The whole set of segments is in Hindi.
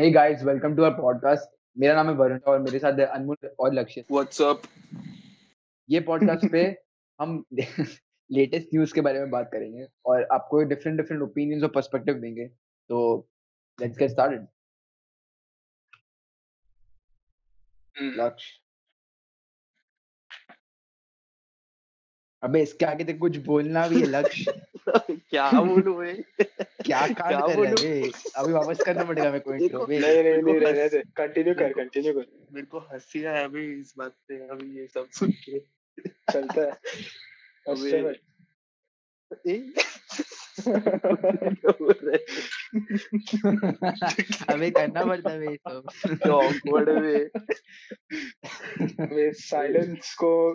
Hey guys, welcome to our podcast. मेरा नाम है वरुण और मेरे साथ है अनमोल और लक्ष्य What's up? ये पॉडकास्ट पे हम लेटेस्ट न्यूज़ के बारे में बात करेंगे और आपको डिफरेंट डिफरेंट ओपिनियंस और पर्सपेक्टिव देंगे तो लेट्स गेट स्टार्टेड. लक्ष्य अबे इसके आगे तो कुछ बोलना भी है लक्ष्य। क्या बोलूँ मैं? क्या कांड कर रहा है अभी वापस करना पड़ेगा मेरे को इंट्रो नहीं नहीं नहीं रहने दे कंटिन्यू कर कंटिन्यू कर। मेरे को हँसी आया अभी इस बात पे अभी ये सब सुन के। चलता है। अबे। रहे करना पड़ता है है बे मैं साइलेंस को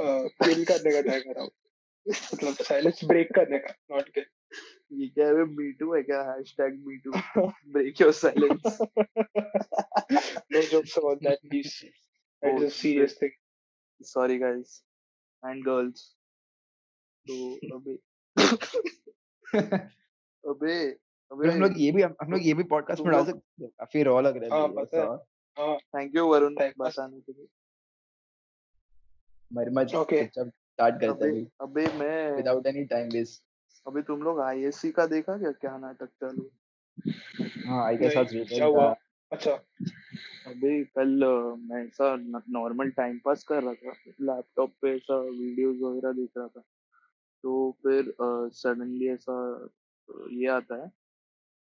किल करने का ट्राई कर रहा हूँ मतलब साइलेंस ब्रेक करने का नॉट किल ये क्या है मी टू है क्या? Hashtag me too break your silence no jokes about that please is a serious thing sorry guys and girls तो अबे अबे हम लोग ये भी हम लोग ये भी पॉडकास्ट में डाल सकते हैं। काफ़ी रॉ लग रहा है हाँ, थैंक यू वरुण pass. बताने के लिए। मर मत Okay. चुपचाप स्टार्ट करते अबे हैं अबे मैं विदाउट एनी टाइम वेस्ट अभी तुम लोग आईएससी का देखा क्या क्या नाटक चालू? हाँ आई गेस आज क्या हुआ? अच्छा। अभी कल मैं ऐसा नॉर्मल टाइम पास कर रहा था लैपटॉप पे ऐसा वीडियोस वगैरह देख रहा था। तो फिर सडनली ऐसा ये आता है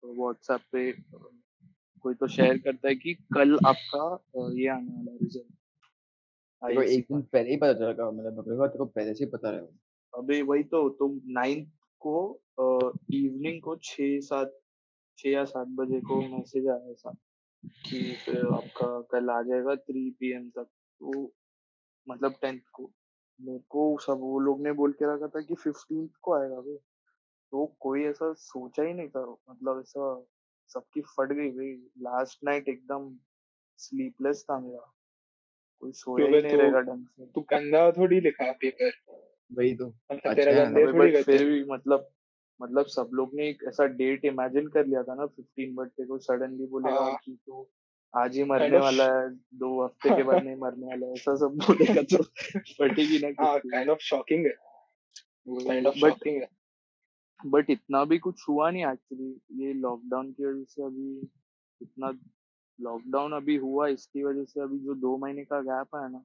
व्हाट्सएप पे कोई तो शेयर करता है कि कल आपका अ, ये आने वाला है रिज़ल्ट तेरे को एक दिन पहले ही पता चला था मतलब मेरे को तेरे को पहले से ही पता रहेगा। अभी वही तो तुम नाइन्थ को इवनिंग को छः सात छः या सात बजे को मैसेज आया ऐसा कि फिर आपका कल आ जाएगा थ्री पी एम तक तो मतलब टेंथ को। मेरे को सब वो लोग ने बोल के रखा था कि फिफ्टींथ को आएगा भाई। तो कोई ऐसा सोचा ही नहीं था। मतलब ऐसा सबकी फट गई भाई। लास्ट नाइट एकदम स्लीपलेस था मेरा। कोई सोया ही नहीं तो- रहेगा ढंग से। तू गंदा थोड़ी लिखा पेपर। वही तो। मतलब अच्छा तेरा गंदे अबे थोड़ी बट फिर करते भी मतलब मतलब सब लोग ने एक ऐसा डेट इमेजिन कर लिया था ना फिफ्टीन बट को सडनली बोलेगा हाँ। कि तो आज ही मरने वाला है दो हफ़्ते के बाद नहीं मरने वाला है ऐसा सब बोलेगा तो फटेगी ना हाँ काइंड ऑफ़ शॉकिंग है। काइंड ऑफ़ शॉकिंग है। बट इतना भी कुछ हुआ नहीं एक्चुअली ये लॉकडाउन की वजह से अभी इतना लॉकडाउन अभी हुआ इसकी वजह से अभी जो दो महीने का गैप है ना।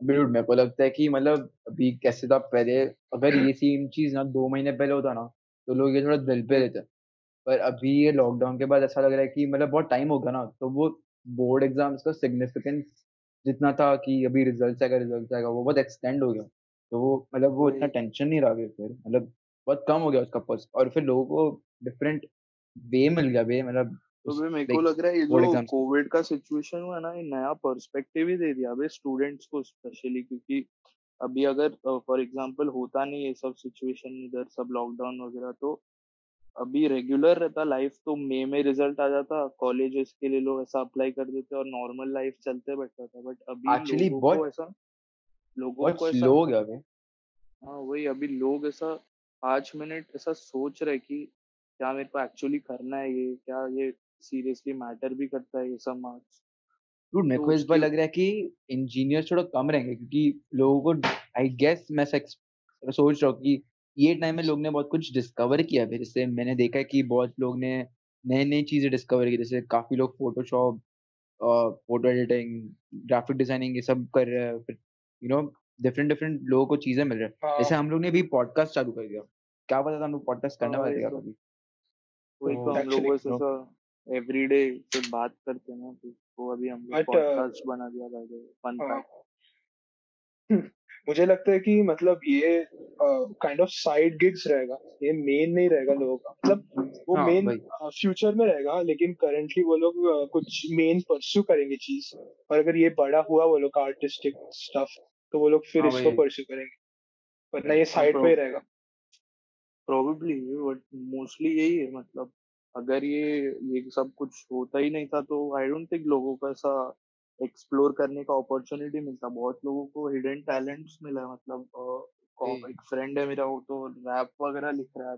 बिल्कुल मेरे को लगता है कि मतलब अभी कैसे था पहले अगर ये सेम चीज़ ना दो महीने पहले होता ना तो लोग ये थोड़ा दिल पे लेते पर अभी ये लॉकडाउन के बाद ऐसा लग रहा है कि मतलब बहुत टाइम होगा ना तो वो बोर्ड एग्ज़ाम्स का सिग्निफिकेंस जितना था कि अभी रिज़ल्ट आएगा रिज़ल्ट आएगा वो बहुत एक्सटेंड हो गया। तो वो मतलब वो इतना टेंशन नहीं रहा फिर मतलब बहुत कम हो गया उसका पर्स और फिर लोगों को डिफरेंट वे मिल गया वे मतलब तो मेरे को लग रहा है ये जो कोविड का सिचुएशन हुआ है ना ये नया पर्सपेक्टिव ही दे दिया अबे स्टूडेंट्स को स्पेशली क्योंकि अभी अगर फॉर एग्जांपल होता नहीं ये सब सिचुएशन इधर सब लॉकडाउन वगैरह तो अभी रेगुलर रहता लाइफ तो मई में रिज़ल्ट आ जाता। कॉलेजेस के लिए लोग ऐसा अप्लाई कर देते और नॉर्मल लाइफ चलते बैठता था। बट अभी लोगों को बहुत- ऐसा लोगों को ऐसा हो गया वे हाँ वही अभी लोग ऐसा पाँच मिनट ऐसा सोच रहे कि क्या मेरे को एक्चुअली करना है ये क्या ये सीरियसली मैटर भी करता है ये सब मार्क्स Dude, मेरे तो को इस बार लग रहा है कि इंजीनियर्स थोड़ा कम रहेंगे क्योंकि लोगों को आई गेस मैं सोच रहा हूँ कि ये टाइम में लोग ने बहुत कुछ डिस्कवर किया है। जैसे मैंने देखा है कि बहुत लोग ने नई नई चीज़ें डिस्कवर की जैसे काफ़ी लोग Photoshop photo editing graphic designing ये सब कर रहे हैं। फिर यू नो डिफरेंट डिफरेंट लोगों को चीज़ें मिल रही है। हाँ। जैसे हम लोग ने भी पॉडकास्ट चालू कर दिया। क्या पता था हम लोग पॉडकास्ट करने वाले तो। कभी। वही तो तो हम लोग एवरीडे से बात करते हैं ना तो वो अभी हम लोग uh, पॉडकास्ट बना दिया फन हाँ। फैक्ट मुझे लगता है कि मतलब ये काइंड ऑफ़ साइड गिग्स रहेगा। ये मेन नहीं रहेगा लोगों का। मतलब वो हाँ, मेन वही। फ्यूचर में रहेगा लेकिन करंटली वो लोग अ, कुछ मेन परस्यू करेंगे चीज़। और अगर ये बड़ा हुआ वो लोग का आर्टिस्टिक स्टफ़ तो वो लोग फिर हाँ, इसको परस्यू करेंगे। वरना ये साइड पे ही रहेगा। प्रोबेबली बट मोस्टली यही है मतलब अगर ये ये सब कुछ होता ही नहीं था तो आई डोंट थिंक लोगों को ऐसा एक्सप्लोर करने का अपॉर्चुनिटी मिलता। बहुत लोगों को हिडन टैलेंट्स मिला मतलब। एक फ्रेंड है मेरा वो तो रैप वगैरह लिख रहा है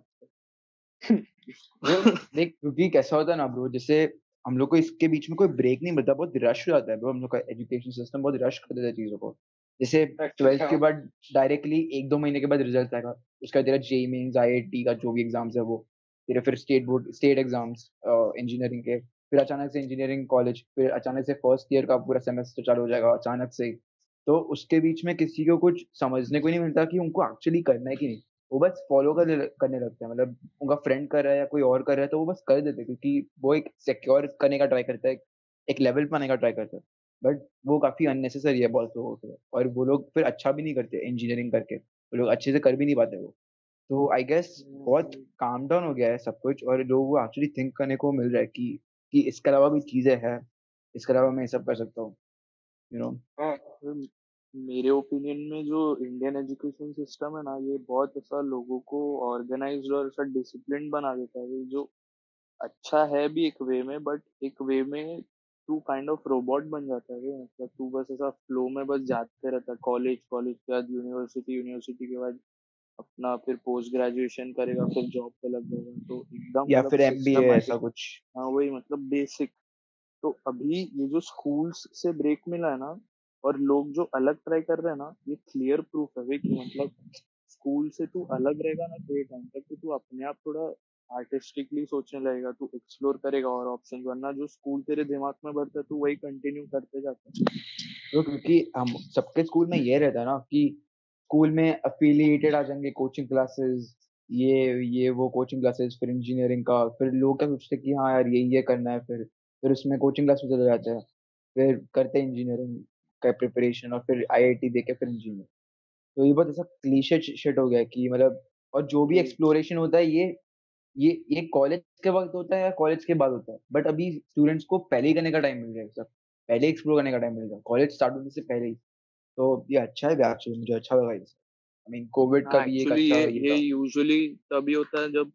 देख क्योंकि कैसा होता है ना ब्रो जैसे हम लोग को इसके बीच में कोई ब्रेक नहीं मिलता बहुत रश हो जाता है ब्रो हम लोग का एजुकेशन सिस्टम बहुत रश कर देता है चीज़ों को। जैसे ट्वेल्थ के हाँ बाद डायरेक्टली एक दो महीने के बाद रिज़ल्ट आएगा उसका तेरा जेई मेंस आईआईटी का जो भी एग्ज़ाम्स है वो तेरे फिर state board state exams engineering के फिर अचानक से इंजीनियरिंग कॉलेज फिर अचानक से फ़र्स्ट ईयर का पूरा सेमेस्टर चालू हो जाएगा अचानक से। तो उसके बीच में किसी को कुछ समझने को नहीं मिलता कि उनको एक्चुअली करना है कि नहीं। वो बस फॉलो करने करने लगते हैं। मतलब उनका फ्रेंड कर रहा है या कोई और कर रहा है तो वो बस कर देते हैं क्योंकि वो एक सिक्योर करने का ट्राई करता है एक लेवल पाने का ट्राई करता है। बट वो काफ़ी अननेसेसरी है बहुत लोगों के और वो लोग फिर अच्छा भी नहीं करते इंजीनियरिंग करके। वो लोग अच्छे से कर भी नहीं पाते वो। तो आई गेस बहुत काम डाउन हो गया है सब कुछ और लोग वो एक्चुअली थिंक करने को मिल रहा है कि कि इसके अलावा भी चीज़ें हैं इसके अलावा मैं ये सब कर सकता हूँ यू नो हाँ हम्म, मेरे ओपिनियन में जो इंडियन एजुकेशन सिस्टम है ना ये बहुत ऐसा लोगों को ऑर्गेनाइज्ड और ऐसा डिसिप्लिन बना देता है जो अच्छा है भी एक वे में बट एक वे में तू काइंड ऑफ़ रोबोट बन जाता है मतलब तू बस ऐसा फ्लो में बस जाते रहता है कॉलेज कॉलेज के बाद यूनिवर्सिटी यूनिवर्सिटी के बाद। अपना फिर पोस्ट ग्रेजुएशन करेगा फिर जॉब पे लग जाएगा तो एकदम या मतलब फिर एमबीए ऐसा कुछ। हाँ वही मतलब बेसिक तो अभी ये जो स्कूल्स से ब्रेक मिला है ना और लोग जो अलग ट्राई कर रहे हैं ना ये क्लियर प्रूफ है कि मतलब स्कूल से तू अलग रहेगा ना थोड़े टाइम तक तो तू अपने आप थोड़ा आर्टिस्टिकली सोचने लगेगा तू एक्सप्लोर करेगा और ऑप्शन वरना जो स्कूल तेरे दिमाग में भरता है तू वही कंटिन्यू करते जाता है। तो क्योंकि हम सबके स्कूल में ये रहता है ना कि स्कूल में अफिलिएटेड आ जाएँगे कोचिंग क्लासेस ये ये वो कोचिंग क्लासेस फिर इंजीनियरिंग का फिर लोग क्या सोचते हैं कि हाँ यार ये ये करना है फिर फिर उसमें कोचिंग क्लास में चले जाते हैं फिर करते हैं इंजीनियरिंग का प्रिपरेशन और फिर आईआईटी देके फिर इंजीनियर तो ये बहुत ऐसा क्लीशे शिट हो गया कि मतलब और जो भी एक्सप्लोरेशन होता है ये ये ये कॉलेज के वक्त होता है या कॉलेज के बाद होता है बट अभी स्टूडेंट्स को पहले ही करने का टाइम मिल गया सब पहले एक्सप्लोर करने का टाइम मिल गया कॉलेज स्टार्ट होने से पहले ही। तो ये अच्छा है एक्चुअली मुझे अच्छा लगा इसे आई मीन कोविड का भी एक एक्चुअली अच्छा ये ये ये यूजुअली तभी होता है जब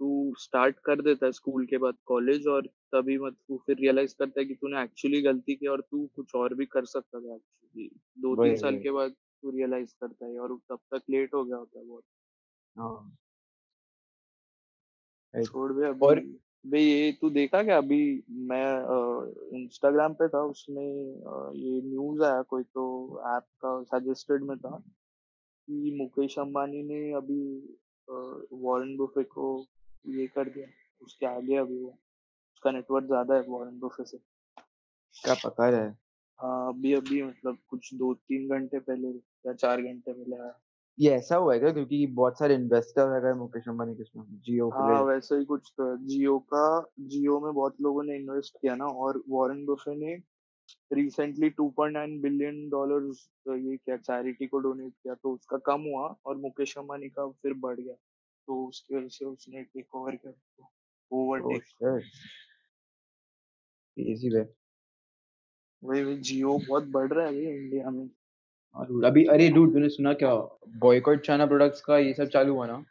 तू स्टार्ट कर देता है स्कूल के बाद कॉलेज और तभी मत तू फिर रियलाइज़ करता है कि तूने एक्चुअली गलती की और तू कुछ और भी कर सकता था एक्चुअली दो तीन वही साल वही। के बाद तू रियलाइज़ करता है और तब तक लेट हो गया होता है बहुत। हाँ। right. छोड़ बे अभी। और बे ये तू देखा क्या अभी मैं इंस्टाग्राम पे था उसमें अ, ये न्यूज़ आया कोई तो ऐप का सजेस्टेड में था कि मुकेश अंबानी ने अभी वॉरेन बुफे को ये कर दिया उसके आगे अभी वो उसका नेटवर्क ज़्यादा है वॉरेन बुफे से। क्या पकड़ है हाँ अभी अभी मतलब कुछ दो तीन घंटे पहले या चार घंटे पहले आया। ये ऐसा हुआ है क्या? क्योंकि बहुत सारे इन्वेस्टर है मुकेश अंबानी के इसमें जियो के हाँ लिए। वैसे ही कुछ तो है। जियो का जियो में बहुत लोगों ने इन्वेस्ट किया ना और वॉरेन बफे ने रिसेंटली 2.9 बिलियन डॉलर्स ये क्या चैरिटी को डोनेट किया तो उसका कम हुआ और मुकेश अंबानी का फिर बढ़ गया। तो उसकी वजह से उसने टेक ओवर किया ओह ओवरटेक इजी वे वही वही जियो बहुत बढ़ रहा है अभी इंडिया में। हाँ अभी अरे डूड तूने सुना क्या? बॉयकॉट चाइना प्रोडक्ट्स का ये सब चालू हुआ ना?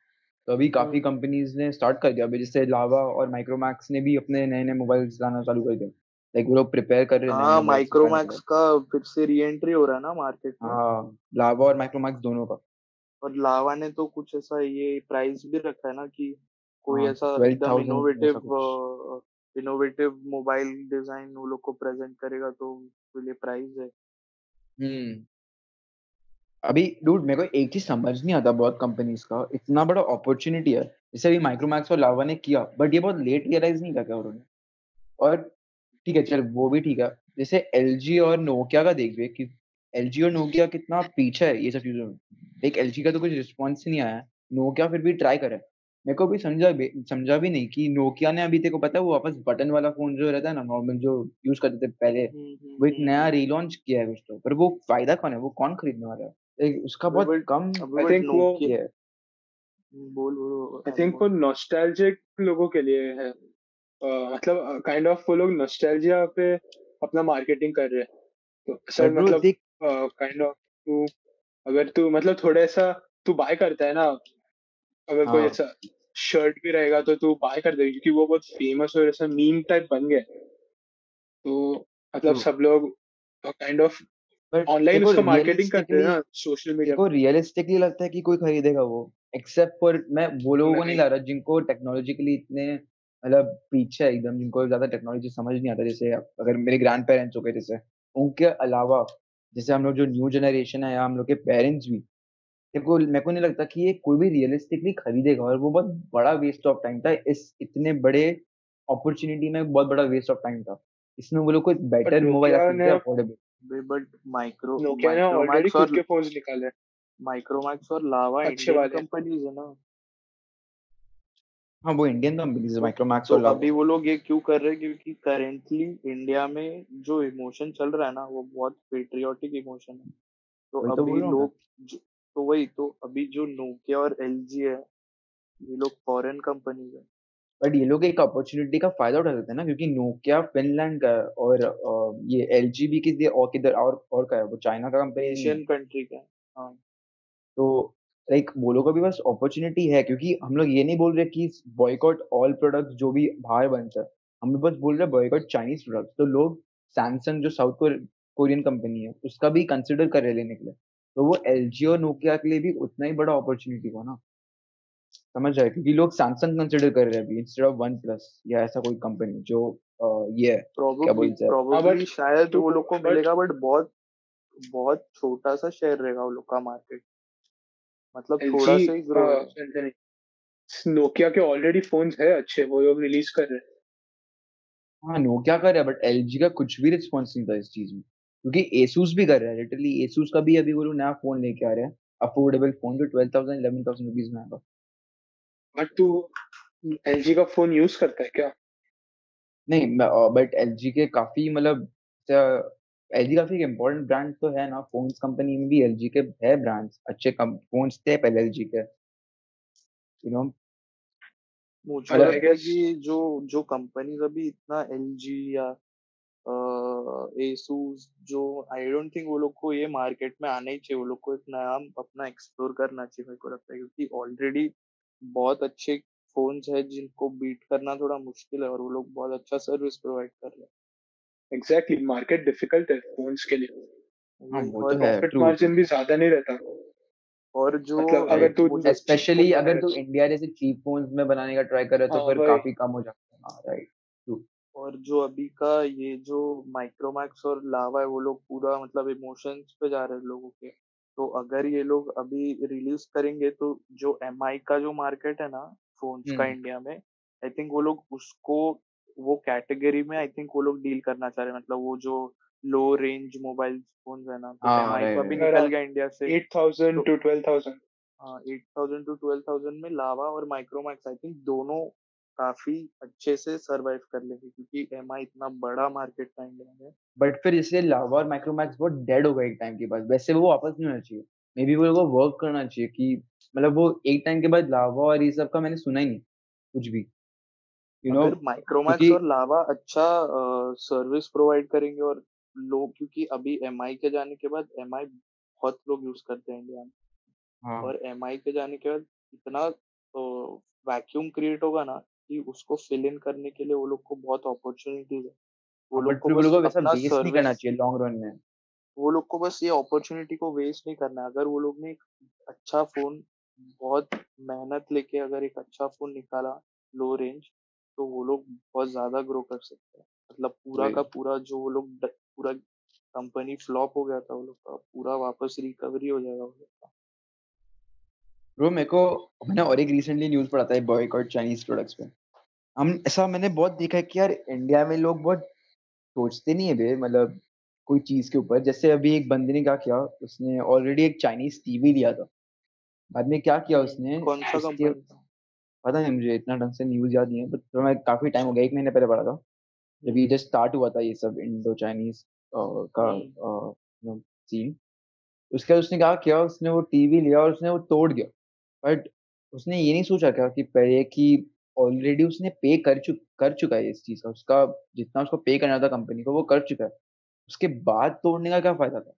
तो अभी काफ़ी कंपनीज़ ने स्टार्ट कर दिया। अभी जैसे लावा और माइक्रोमैक्स ने भी अपने नए नए मोबाइल्स लाना चालू कर दिया। लाइक वो लोग प्रिपेयर कर रहे हैं हाँ माइक्रोमैक्स का। फिर से री एंट्री हो रहा है ना मार्केट में। हाँ लावा और माइक्रोमैक्स दोनों का। और लावा ने तो कुछ ऐसा ये प्राइस भी रखा है ना कि कोई हाँ ऐसा एकदम इनोवेटिव इनोवेटिव मोबाइल डिज़ाइन वो लोग को प्रेजेंट करेगा तो उसके लिए प्राइस है। हम्म। अभी डूड मेरे को एक चीज़ समझ नहीं आता बहुत कंपनीज़ का। इतना बड़ा अपॉर्चुनिटी है। जैसे अभी माइक्रोमैक्स और लावा ने किया बट ये बहुत लेट रियलाइज़ नहीं किया उन्होंने? और ठीक है चल वो भी ठीक है। जैसे एलजी और नोकिया का देख भी कि एलजी और नोकिया कितना पीछे है ये सब चीज़ों में। एक एलजी का तो कुछ रिस्पॉन्स ही नहीं आया। नोकिया फिर भी ट्राई करे। मेरे को भी समझा भी समझा भी नहीं कि नोकिया ने अभी तेरे को पता है वो वापस बटन वाला फ़ोन जो रहता है ना नॉर्मल जो यूज़ करते थे पहले हम्म हम्म वो एक हम्म नया। रीलॉन्च किया है कुछ तो पर वो फ़ायदा कौन है? वो कौन खरीदने वाला है? एक उसका बहुत कम आई थिंक वो बोल बोल आई थिंक वो नॉस्टैल्जिक लोगों के लिए है। मतलब काइंड ऑफ़ वो लोग नॉस्टैल्जिया पे अपना मार्केटिंग कर रहे हैं। तो सर मतलब काइंड ऑफ़ तू अगर तू मतलब थोड़ा ऐसा तू बाय करता है ना अगर कोई हाँ। ऐसा शर्ट भी रहेगा तो तू बाय कर देगा क्योंकि वो बहुत फ़ेमस और ऐसा मीम टाइप बन गया तो मतलब सब लोग काइंड ऑफ़ ऑनलाइन उसका मार्केटिंग करते हैं ना सोशल मीडिया देखो रियलिस्टिकली लगता है कि कोई खरीदेगा वो एक्सेप्ट फॉर मैं वो लोगों को नहीं ला रहा जिनको टेक्नोलॉजिकली इतने मतलब पीछे है एकदम जिनको ज़्यादा टेक्नोलॉजी समझ नहीं आता जैसे अगर मेरे ग्रैंड पेरेंट्स हो गए जैसे, उनके अलावा जैसे हम लोग जो न्यू जनरेशन है या हम लोग के पेरेंट्स भी, को मेरे को नहीं लगता कि ये कोई भी रियलिस्टिकली खरीदेगा और वो बहुत बड़ा वेस्ट ऑफ़ टाइम था इस इतने बड़े अपॉर्चुनिटी में बहुत बड़ा वेस्ट ऑफ़ टाइम था। इसमें वो लोग को better mobile affordable. But micro Nokia ने ऑलरेडी माइक्रोमैक्स खुद और के फोन्स निकाले माइक्रोमैक्स और लावा अच्छे वाले। कंपनीज़ है ना हाँ, वो इंडियन कंपनीज़ है माइक्रोमैक्स और लावा। अभी वो लोग ये क्यों कर रहे हैं क्योंकि करेंटली इंडिया में जो इमोशन चल रहा है ना वो बहुत पेट्रियोटिक इमोशन है तो तो अभी। लोग तो वही तो अभी जो नोकिया और एलजी है ये लोग फॉरेन कंपनीज़ है बट ये लोग एक अपॉर्चुनिटी का फ़ायदा उठा सकते हैं ना क्योंकि नोकिया फ़िनलैंड का और ये एलजी भी किसी और किधर और और का है, वो चाइना का कंपनी एशियन कंट्री का हाँ। तो लाइक वो लोगों को भी बस अपॉर्चुनिटी है क्योंकि हम लोग ये नहीं बोल रहे कि बॉयकॉट ऑल प्रोडक्ट्स जो भी बाहर बनता है हम लोग बस बोल रहे हैं बॉयकॉट चाइनीज़ प्रोडक्ट्स तो लोग सैमसंग जो साउथ कोरियन कंपनी है उसका भी कंसिडर कर रहे लेने के लिए। तो वो एल जी और नोकिया के लिए भी उतना ही बड़ा अपॉर्चुनिटी हुआ ना। समझ आए क्योंकि लोग सैमसंग कंसिडर कर रहे हैं अभी इंस्टेड ऑफ़ वन प्लस या ऐसा कोई कंपनी जो ये है क्या बोलते हैं? हाँ बट शायद वो लोग को मिलेगा बट बहुत बहुत छोटा सा शेयर रहेगा वो लोग का मार्केट मतलब थोड़ा सा ही ग्रो नोकिया के ऑलरेडी फोन्स है अच्छे वो लोग रिलीज़ कर रहे हैं। हाँ नोकिया कर रहा है बट एलजी का कुछ भी रिस्पॉन्स नहीं था इस चीज़ में। क्योंकि एसूस भी कर रहा है लिटरली एसूस का भी अभी वो लोग नया फ़ोन लेके आ रहे हैं। अफोर्डेबल फ़ोन जो twelve thousand eleven thousand rupees में आएगा। बट तू एलजी का फ़ोन यूज़ करता है क्या? नहीं बट एलजी के काफ़ी मतलब एलजी काफ़ी इम्पोर्टेंट ब्रांड तो है ना फोन्स कंपनी में भी एलजी के है ब्रांड्स अच्छे फोन्स थे पहले एलजी के। यू नो मुझे I लगता है कि जो जो कंपनीज़ अभी इतना एलजी या एसूस जो आई डोंट थिंक वो लोग को ये मार्केट में आना ही चाहिए वो लोग को एक नया अपना एक्सप्लोर करना चाहिए मेरे को लगता है क्योंकि ऑलरेडी बहुत अच्छे फोन्स है जिनको बीट करना थोड़ा मुश्किल है और वो लोग बहुत अच्छा सर्विस प्रोवाइड कर रहे हैं। एग्जैक्टली मार्केट डिफ़िकल्ट है फोन्स के लिए। हाँ वो और तो है प्रॉफिट ट्रू मार्जिन भी ज़्यादा नहीं रहता। और जो मतलब अगर तू स्पेशली अगर तू इंडिया जैसे चीप फोन्स में बनाने का ट्राई कर रहे तो हाँ, फिर काफ़ी कम हो जाता है। हाँ राइट और जो अभी का ये जो माइक्रोमैक्स और लावा है वो लोग पूरा मतलब इमोशंस पे जा रहे हैं लोगों के। तो अगर ये लोग अभी रिलीज़ करेंगे तो जो एम का जो मार्केट है ना फोन्स का हम्म। इंडिया में आई थिंक वो लोग उसको वो कैटेगरी में आई थिंक वो लोग डील करना चाह रहे हैं मतलब वो जो लो रेंज मोबाइल फ़ोन है ना तो हाँ, एम का भी. निकल गया इंडिया से eight thousand to twelve thousand eight thousand to twelve thousand में लावा और माइक्रोमैक्स आई थिंक दोनों काफ़ी अच्छे से सरवाइव कर लेंगे क्योंकि एमआई इतना बड़ा मार्केट था इंडिया में बट फिर इससे लावा और माइक्रोमैक्स बहुत डेड हो गए एक टाइम के बाद। वैसे वो वापस नहीं होना चाहिए। मे बी वो लोगों को वर्क करना चाहिए कि मतलब वो एक टाइम के बाद लावा और ये सब का मैंने सुना ही नहीं कुछ भी। यू नो माइक्रोमैक्स और लावा अच्छा सर्विस प्रोवाइड करेंगे और लोग क्योंकि अभी एमआई के जाने के बाद एमआई बहुत लोग यूज़ करते हैं इंडिया में। हाँ। और एमआई के जाने के बाद इतना वैक्यूम क्रिएट होगा ना कि उसको फिल इन करने के लिए वो लोग को बहुत अपॉर्चुनिटीज़ है। वो लोग को बस को अपना वेस्ट नहीं करना चाहिए लॉन्ग रन में। वो लोग को बस ये अपॉर्चुनिटी को वेस्ट नहीं करना अगर वो लोग ने एक अच्छा फ़ोन बहुत मेहनत लेके अगर एक अच्छा फ़ोन निकाला लो रेंज तो वो लोग बहुत ज़्यादा ग्रो कर सकते हैं। मतलब पूरा का पूरा जो वो लोग पूरा कंपनी फ्लॉप हो गया था वो लोग का पूरा वापस रिकवरी हो जाएगा वो लोग का। ब्रो मेरे को मैंने और एक रिसेंटली न्यूज़ पढ़ा था बॉयकॉट चाइनीज़ प्रोडक्ट्स पे। हम ऐसा मैंने बहुत देखा है कि यार इंडिया में लोग बहुत सोचते नहीं है बे मतलब कोई चीज़ के ऊपर। जैसे अभी एक बंदे ने क्या किया उसने ऑलरेडी एक चाइनीज़ टीवी लिया था। बाद में क्या किया उसने कौन सा कंपनी पता नहीं मुझे इतना ढंग से न्यूज़ याद नहीं है बट तो मैं काफ़ी टाइम हो गया एक महीने पहले पढ़ा था। जब ये जस्ट स्टार्ट हुआ था ये सब इंडो चाइनीज़ का सीन उसके बाद उसने क्या किया उसने वो टीवी लिया और उसने वो तोड़ दिया। बट उसने ये नहीं सोचा क्या कि पहले कि ऑलरेडी उसने पे कर चुक कर चुका है इस चीज़ का उसका जितना उसको पे करना था कंपनी को वो कर चुका है। उसके बाद तोड़ने का क्या फ़ायदा था?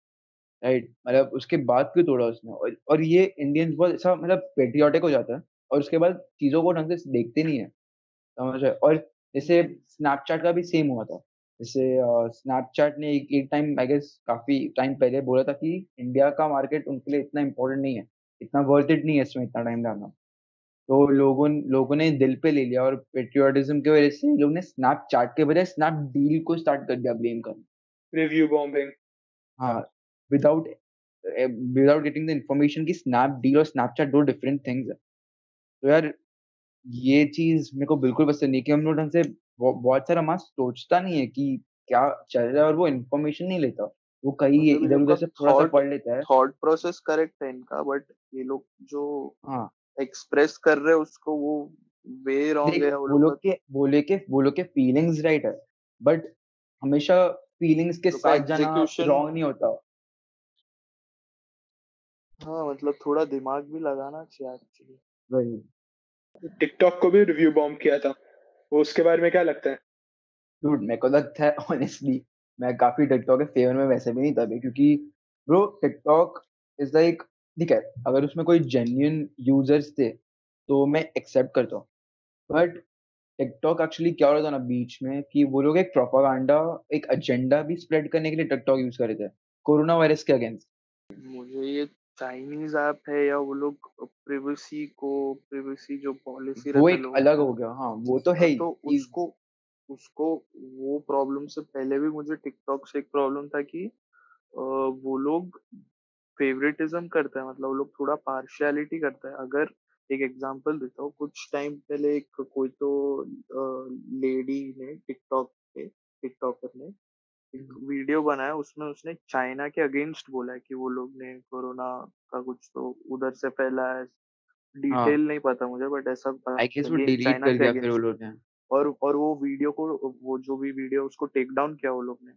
राइट मतलब उसके बाद क्यों तोड़ा उसने? और, और ये इंडियंस बहुत ऐसा मतलब पेट्रियाटिक हो जाता है और उसके बाद चीज़ों को ढंग से देखते नहीं है। समझ रहे? और जैसे स्नैपचैट का भी सेम हुआ था। जैसे स्नैपचैट ने एक एक टाइम आई गेस काफ़ी टाइम पहले बोला था कि इंडिया का मार्केट उनके लिए इतना इम्पोर्टेंट नहीं है। इतना वर्थ इट नहीं है इसमें इतना टाइम डालना। तो लोगों लोगों ने दिल पे ले लिया और पेट्रियोटिज्म की वजह से लोग ने स्नैपचैट के बजाय स्नैपडील को स्टार्ट कर दिया ब्लेम करना। रिव्यू बॉम्बिंग हाँ without without getting the information की स्नैपडील और स्नैपचैट दो डिफरेंट थिंग्स है। तो यार ये चीज़ मेरे को बिल्कुल पसंद नहीं कि हम लोग ढंग से बहुत सारा मास सोचता नहीं है कि क्या चल रहा है और वो इन्फॉर्मेशन नहीं लेता। वो कहीं मतलब इधर उधर से थोड़ा सा पढ़ लेता है। थॉट प्रोसेस करेक्ट है इनका बट ये लोग जो हाँ। एक्सप्रेस कर रहे हैं उसको वो वे रॉन्ग है वो वो लोग के लोग के वो लोग के फीलिंग्स राइट है बट हमेशा फीलिंग्स के तो साथ जाना रॉन्ग नहीं होता। हाँ मतलब थोड़ा दिमाग भी लगाना चाहिए एक्चुअली वही। टिकटॉक को भी रिव्यू बॉम्ब किया था वो उसके बारे में क्या लगता है? डूड मेरे को लगता है ऑनेस्टली मैं काफ़ी टिकटॉक के फेवर में वैसे भी नहीं था क्योंकि ब्रो टिकटॉक इज़ लाइक ठीक है अगर उसमें कोई जेन्युइन यूज़र्स थे तो मैं एक्सेप्ट करता हूँ। बट टिकटॉक एक्चुअली क्या हो रहा था ना बीच में कि वो लोग एक प्रोपागांडा एक एजेंडा भी स्प्रेड करने के लिए टिकटॉक यूज़ कर रहे थे। कोरोना वायरस के अगेंस्ट मुझे ये चाइनीज़ ऐप है या वो लोग प्रिवेसी को प्रिवेसी जो पॉलिसी वो एक अलग हो गया हाँ वो तो है हाँ ही तो उसको उसको वो प्रॉब्लम से पहले भी मुझे टिकटॉक से एक प्रॉब्लम था कि अ, वो लोग फेवरेटिज्म करता है मतलब वो लोग थोड़ा पार्शियलिटी करता है। अगर एक एग्जांपल देता हूँ कुछ टाइम पहले एक कोई तो लेडी ने टिकटॉक पे टिकटॉकर ने एक वीडियो बनाया उसमें उसने चाइना के अगेंस्ट बोला है कि वो लोग ने कोरोना का कुछ तो उधर से फैला है। हाँ। डिटेल नहीं पता मुझे बट ऐसा पता आई गेस वो चली डिलीट चाइना कर के दिया फिर वो अगेंस्ट लोग ने। और और वो वीडियो को वो जो भी वीडियो उसको टेक डाउन किया वो लोग ने।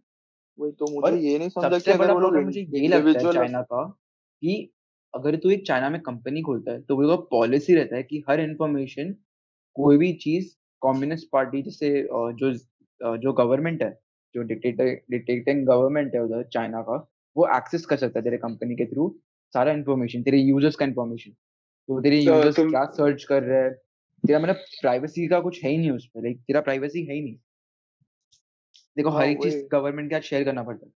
वही तो मुझे और ये नहीं समझा कि अगर वो लोग मुझे यही लगता है चाइना का। कि अगर तू एक चाइना में कंपनी खोलता है तो वो पॉलिसी रहता है कि हर इंफॉर्मेशन कोई भी चीज़ कम्युनिस्ट पार्टी जैसे जो जो गवर्नमेंट है जो डिक्टेटर डिक्टेटिंग गवर्नमेंट है उधर चाइना का वो एक्सेस कर सकता है तेरे कंपनी के थ्रू सारा इंफॉर्मेशन तेरे यूज़र्स का इंफॉर्मेशन तो तेरे तो यूज़र्स क्या सर्च कर रहे हैं तेरा मतलब प्राइवेसी का कुछ है ही नहीं उसमें लाइक तेरा प्राइवेसी है ही नहीं। देखो हाँ हर एक चीज़ गवर्नमेंट के साथ शेयर करना पड़ता है।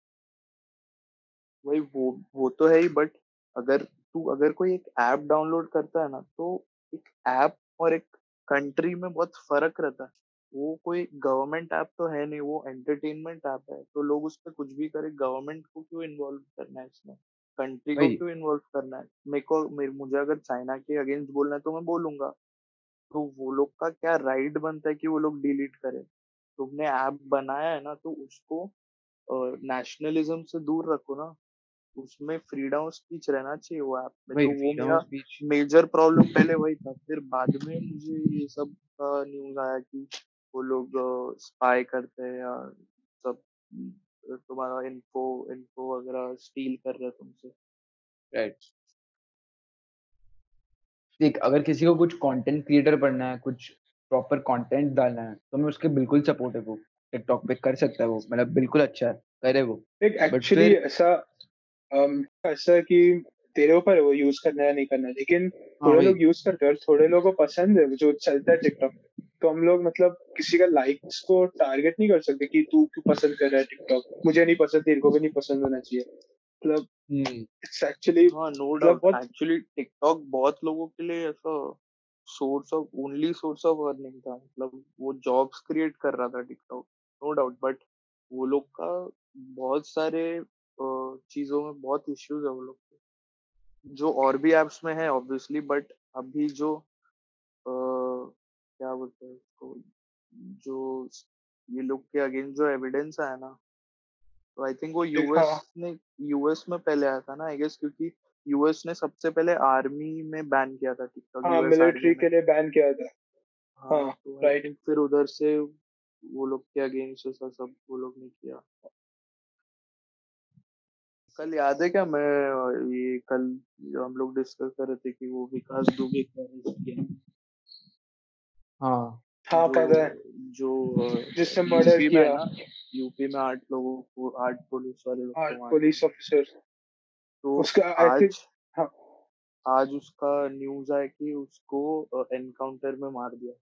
वही वो वो तो है ही बट अगर तू अगर कोई एक ऐप डाउनलोड करता है ना तो एक ऐप और एक कंट्री में बहुत फ़र्क रहता है। वो कोई गवर्नमेंट ऐप तो है नहीं वो एंटरटेनमेंट ऐप है तो लोग उस पर कुछ भी करे गवर्नमेंट को क्यों इन्वॉल्व करना है इसमें? कंट्री को क्यों इन्वॉल्व करना है? मेरे को मेरे मुझे अगर चाइना के अगेंस्ट बोलना है तो मैं बोलूँगा। तो वो लोग का क्या राइट बनता है कि वो लोग डिलीट करें। तुमने ऐप बनाया है ना तो उसको नेशनलिज्म से दूर रखो ना। उसमें फ्रीडम ऑफ़ स्पीच रहना चाहिए वो ऐप में। तो वो मेरा मेजर प्रॉब्लम पहले वही था। फिर बाद में मुझे ये सब का न्यूज़ आया कि वो लोग स्पाई करते हैं या सब तुम्हारा इन्फो इन्फो वगैरह स्टील कर रहे हैं तुमसे। राइट देख अगर किसी को कुछ कंटेंट क्रिएटर बनना है कुछ प्रॉपर कंटेंट डालना है तो मैं उसके बिल्कुल सपोर्टिव हूँ। टिकटॉक पे कर सकता है वो मतलब बिल्कुल अच्छा है करे वो। एक एक्चुअली ऐसा ऐसा कि तेरे ऊपर वो यूज़ करना है नहीं करना लेकिन हाँ थोड़े लोग यूज़ करते हैं और थोड़े लोगों को पसंद है जो चलता है टिकटॉक तो हम लोग मतलब किसी का लाइक्स को टारगेट नहीं कर सकते कि तू क्यों पसंद कर रहा है टिकटॉक मुझे नहीं पसंद तेरे को भी नहीं पसंद होना चाहिए। मतलब इट्स एक्चुअली हाँ नो मतलब डाउट बहुत एक्चुअली टिकटॉक बहुत लोगों के लिए ऐसा source of only source of earning था। मतलब वो जॉब्स क्रिएट कर रहा था टिकटॉक नो डाउट बट वो लोग का बहुत सारे अ, चीज़ों में बहुत इश्यूज़ है वो लोग के। जो और भी एप्स में है ऑब्वियसली बट अभी जो अ, क्या बोलते हैं उसको जो ये लोग के अगेंस्ट जो एविडेंस आया ना तो आई थिंक वो यूएस ने यूएस में पहले आया था ना आई गेस क्योंकि यूएस ने सबसे पहले आर्मी में बैन किया था टिकटॉक हाँ मिलिट्री के लिए बैन किया था। हाँ हाँ तो राइट फिर उधर से वो लोग के अगेंस्ट ऐसा सब वो लोग ने किया। कल याद है क्या मैं ये कल जो हम लोग डिस्कस कर रहे थे कि वो विकास दुबे का किया। हाँ। हाँ पता है जो जो जिसने मर्डर यूपी में किया। यूपी में आठ लोगों को आठ पुलिस वाले हाँ पुलिस ऑफिसर तो उसका आज हाँ। आज उसका न्यूज़ आया कि उसको एनकाउंटर में मार दिया।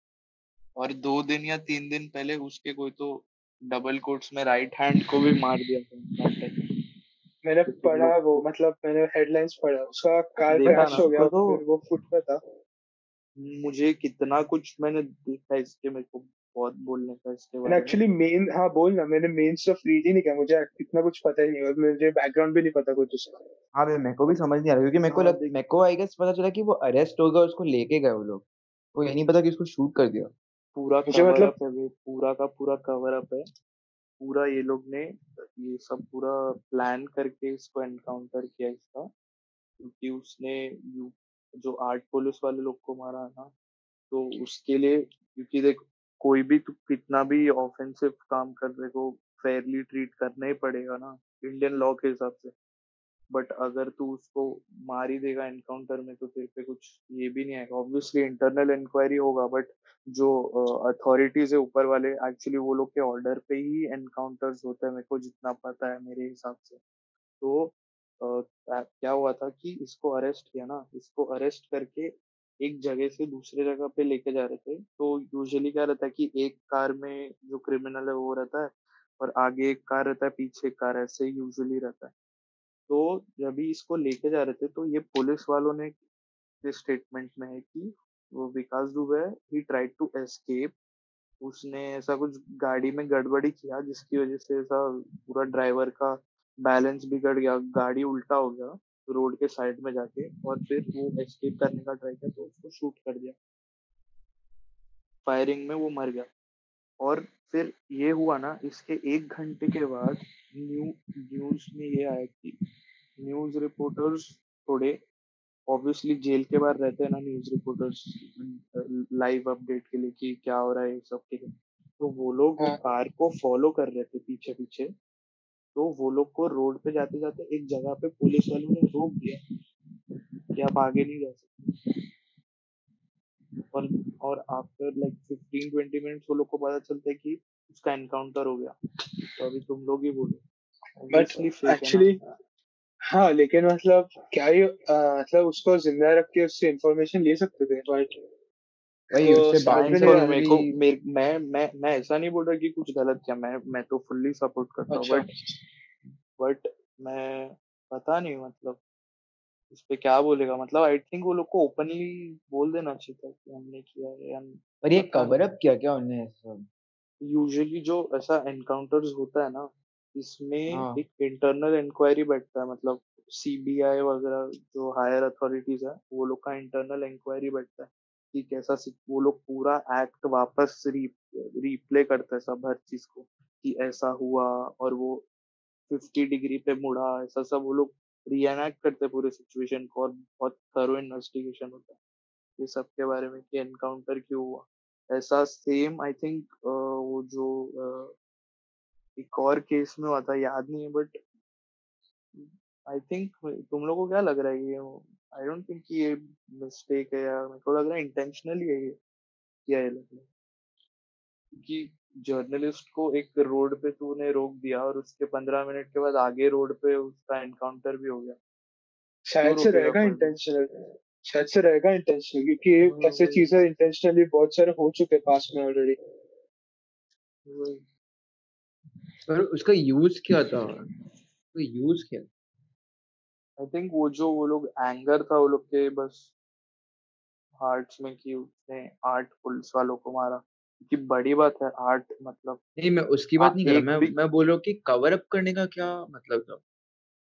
और दो दिन या तीन दिन पहले उसके कोई तो डबल कोट्स में राइट हैंड को भी मार दिया था। मैंने तो पढ़ा वो मतलब मैंने हेडलाइंस पढ़ा। उसका कार क्रैश हो गया तो वो फुट पे था। मुझे कितना कुछ मैंने देखा है इसके मेरे को बहुत बोलने का इसके बारे में। एक्चुअली मेन हाँ बोल ना मैंने मेन स्टफ़ रीड ही नहीं किया मुझे इतना कुछ पता ही नहीं और मुझे बैकग्राउंड भी नहीं पता कुछ उसका हाँ भाई मेरे को भी समझ नहीं आ रहा क्योंकि मेरे को हाँ लग मेरे को आई गेस पता चला कि वो अरेस्ट हो गया उसको लेके गए वो लोग। वो ये नहीं पता कि उसको शूट कर दिया। पूरा मुझे कवर मतलब अप है वो पूरा का पूरा कवर अप है। पूरा ये लोग ने ये सब पूरा प्लान करके इसको एनकाउंटर किया इसका क्योंकि उसने यू जो आर्ट पुलिस वाले लोग को मारा ना तो उसके लिए क्योंकि देख कोई भी तू कितना भी ऑफेंसिव काम कर रहे को फेयरली ट्रीट करना ही पड़ेगा ना इंडियन लॉ के हिसाब से। बट अगर तू उसको मार ही देगा एनकाउंटर में तो तेरे पे कुछ ये भी नहीं आएगा। ऑब्वियसली इंटरनल इंक्वायरी होगा बट जो अथॉरिटीज uh, है ऊपर वाले एक्चुअली वो लोग के ऑर्डर पे ही एनकाउंटर्स होते हैं मेरे को जितना पता है मेरे हिसाब से। तो क्या हुआ था कि इसको अरेस्ट किया ना, इसको अरेस्ट करके एक जगह से दूसरे जगह पे लेके जा रहे थे। तो यूजुअली क्या रहता है कि एक कार में जो क्रिमिनल है वो रहता है और आगे एक कार रहता है, पीछे एक कार, ऐसे यूजुअली रहता है। तो जब भी इसको लेके जा रहे थे तो ये पुलिस वालों ने स्टेटमेंट में है कि वो विकास दुबे ही ट्राइड टू एस्केप उसने ऐसा कुछ गाड़ी में गड़बड़ी किया, जिसकी वजह से ऐसा पूरा ड्राइवर का बैलेंस बिगड़ गया गाड़ी उल्टा हो गया रोड के साइड में जाके और फिर वो एस्केप करने का ट्राई किया तो उसको शूट कर दिया। फायरिंग में वो मर गया। और फिर ये हुआ ना इसके एक घंटे के बाद न्यू न्यूज़ में ये आया कि न्यूज़ रिपोर्टर्स थोड़े ऑब्वियसली जेल के बाहर रहते हैं ना न्यूज़ रिपोर्टर्स लाइव अपडेट के लिए कि क्या हो रहा है सब के लिए। तो वो लोग हाँ। कार को फॉलो कर रहे थे पीछे पीछे तो वो लोग को रोड पे जाते जाते एक जगह पे पुलिस वालों ने रोक दिया कि आप आगे नहीं जा सकते। और और after like fifteen twenty minutes वो लोग को पता चलता है कि उसका एनकाउंटर हो गया। तो अभी तुम लोग ही बोलो। बट एक्चुअली हाँ लेकिन मतलब क्या ही मतलब उसको ज़िंदा रख के उससे इन्फॉर्मेशन ले सकते थे बट भाई वो उससे बात में से नहीं और आया मेरे को मेरे मैं मैं मैं ऐसा नहीं बोल रहा कि कुछ गलत किया मैं मैं तो फुल्ली सपोर्ट करता हूँ अच्छा। बट बट मैं पता नहीं मतलब इस पे क्या बोलेगा? मतलब आई थिंक वो लोग को ओपनली बोल देना चाहिए था कि हमने किया है या पर ये कवर अप किया क्या उन्होंने सब? यूजुअली जो ऐसा एनकाउंटर्स होता है ना इसमें हाँ। एक इंटरनल इंक्वायरी बैठता है मतलब सीबीआई वगैरह जो हायर अथॉरिटीज है वो लोग का इंटरनल इंक्वायरी बैठता है। कि कैसा वो लोग पूरा एक्ट वापस री रिप्ले करते हैं सब हर चीज़ को कि ऐसा हुआ और वो फिफ्टी डिग्री पे मुड़ा ऐसा सब वो लोग रिएक्ट करते पूरे सिचुएशन को और बहुत थरो इन्वेस्टिगेशन होता है ये सब के बारे में कि एनकाउंटर क्यों हुआ। ऐसा सेम आई थिंक वो जो अ, एक और केस में हुआ था याद नहीं है बट आई थिंक तुम लोगों को क्या लग रहा है ये आई डोंट थिंक ये मिस्टेक है या मेरे को लग रहा है इंटेंशनली है ये किया है लोग ने। क्योंकि जर्नलिस्ट को एक रोड पे तूने रोक दिया और उसके पंद्रह मिनट के बाद आगे रोड पे उसका एनकाउंटर भी हो गया। शायद से रहेगा इंटेंशनल शायद से रहेगा इंटेंशनल क्योंकि ऐसे चीज़ें इंटेंशनली बहुत सारे हो चुके पास में ऑलरेडी पर उसका यूज़ क्या था? यूज़ क्या आई थिंक वो जो वो लोग एंगर था वो लोग के बस हार्ट्स में कि उसने आठ पुलिस वालों को मारा। क्योंकि बड़ी बात है आठ मतलब नहीं मैं उसकी बात नहीं कर रहा मैं भी मैं बोल रहा हूँ कि कवर अप करने का क्या मतलब था?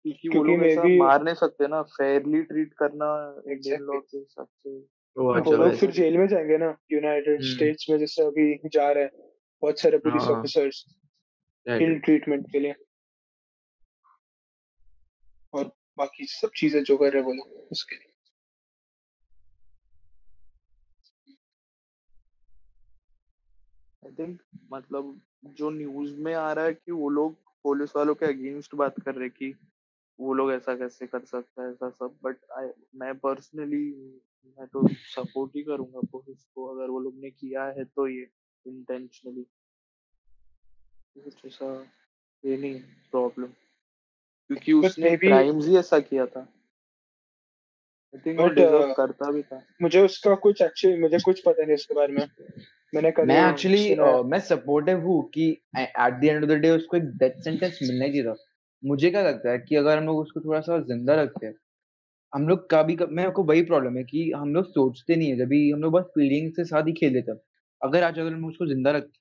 क्योंकि वो लोग ऐसा मार नहीं सकते ना फेयरली ट्रीट करना इंडियन लॉ के हिसाब से। वो अच्छा लोग फिर जेल में जाएँगे ना यूनाइटेड हम्म। स्टेट्स में जैसे अभी जा रहे हैं बहुत सारे पुलिस हाँ। ऑफिसर्स इल ट्रीटमेंट के लिए। बाकी सब चीज़ें जो कर रहे वो लोग उसके लिए। आई थिंक मतलब जो न्यूज़ में आ रहा है कि वो लोग पुलिस वालों के अगेंस्ट बात कर रहे कि वो लोग ऐसा कैसे कर सकता है, ऐसा सब। बट आई मैं पर्सनली मैं तो सपोर्ट ही करूँगा पुलिस को। अगर वो लोग ने किया है तो ये इंटेंशनली कुछ ऐसा ये नहीं प्रॉब्लम क्योंकि उसने क्राइम्स ही ऐसा किया था। आई थिंक वो डिजर्व करता भी था। मुझे उसका कुछ एक्चुअली मुझे कुछ पता नहीं उसके बारे में। मैंने कभी मैं एक्चुअली सुना मैं सपोर्टिव हूँ कि at the end of the day उसको एक डेथ सेंटेंस मिलना चाहिए था। मुझे क्या लगता है कि अगर हम लोग उसको थोड़ा सा ज़िंदा रखते हैं हम लोग का भी मैं आपको वही प्रॉब्लम है कि हम लोग सोचते नहीं है। जब हम लोग बस फीलिंग्स के साथ ही खेल लेते हैं अगर आज अगर हम उसको ज़िंदा रखते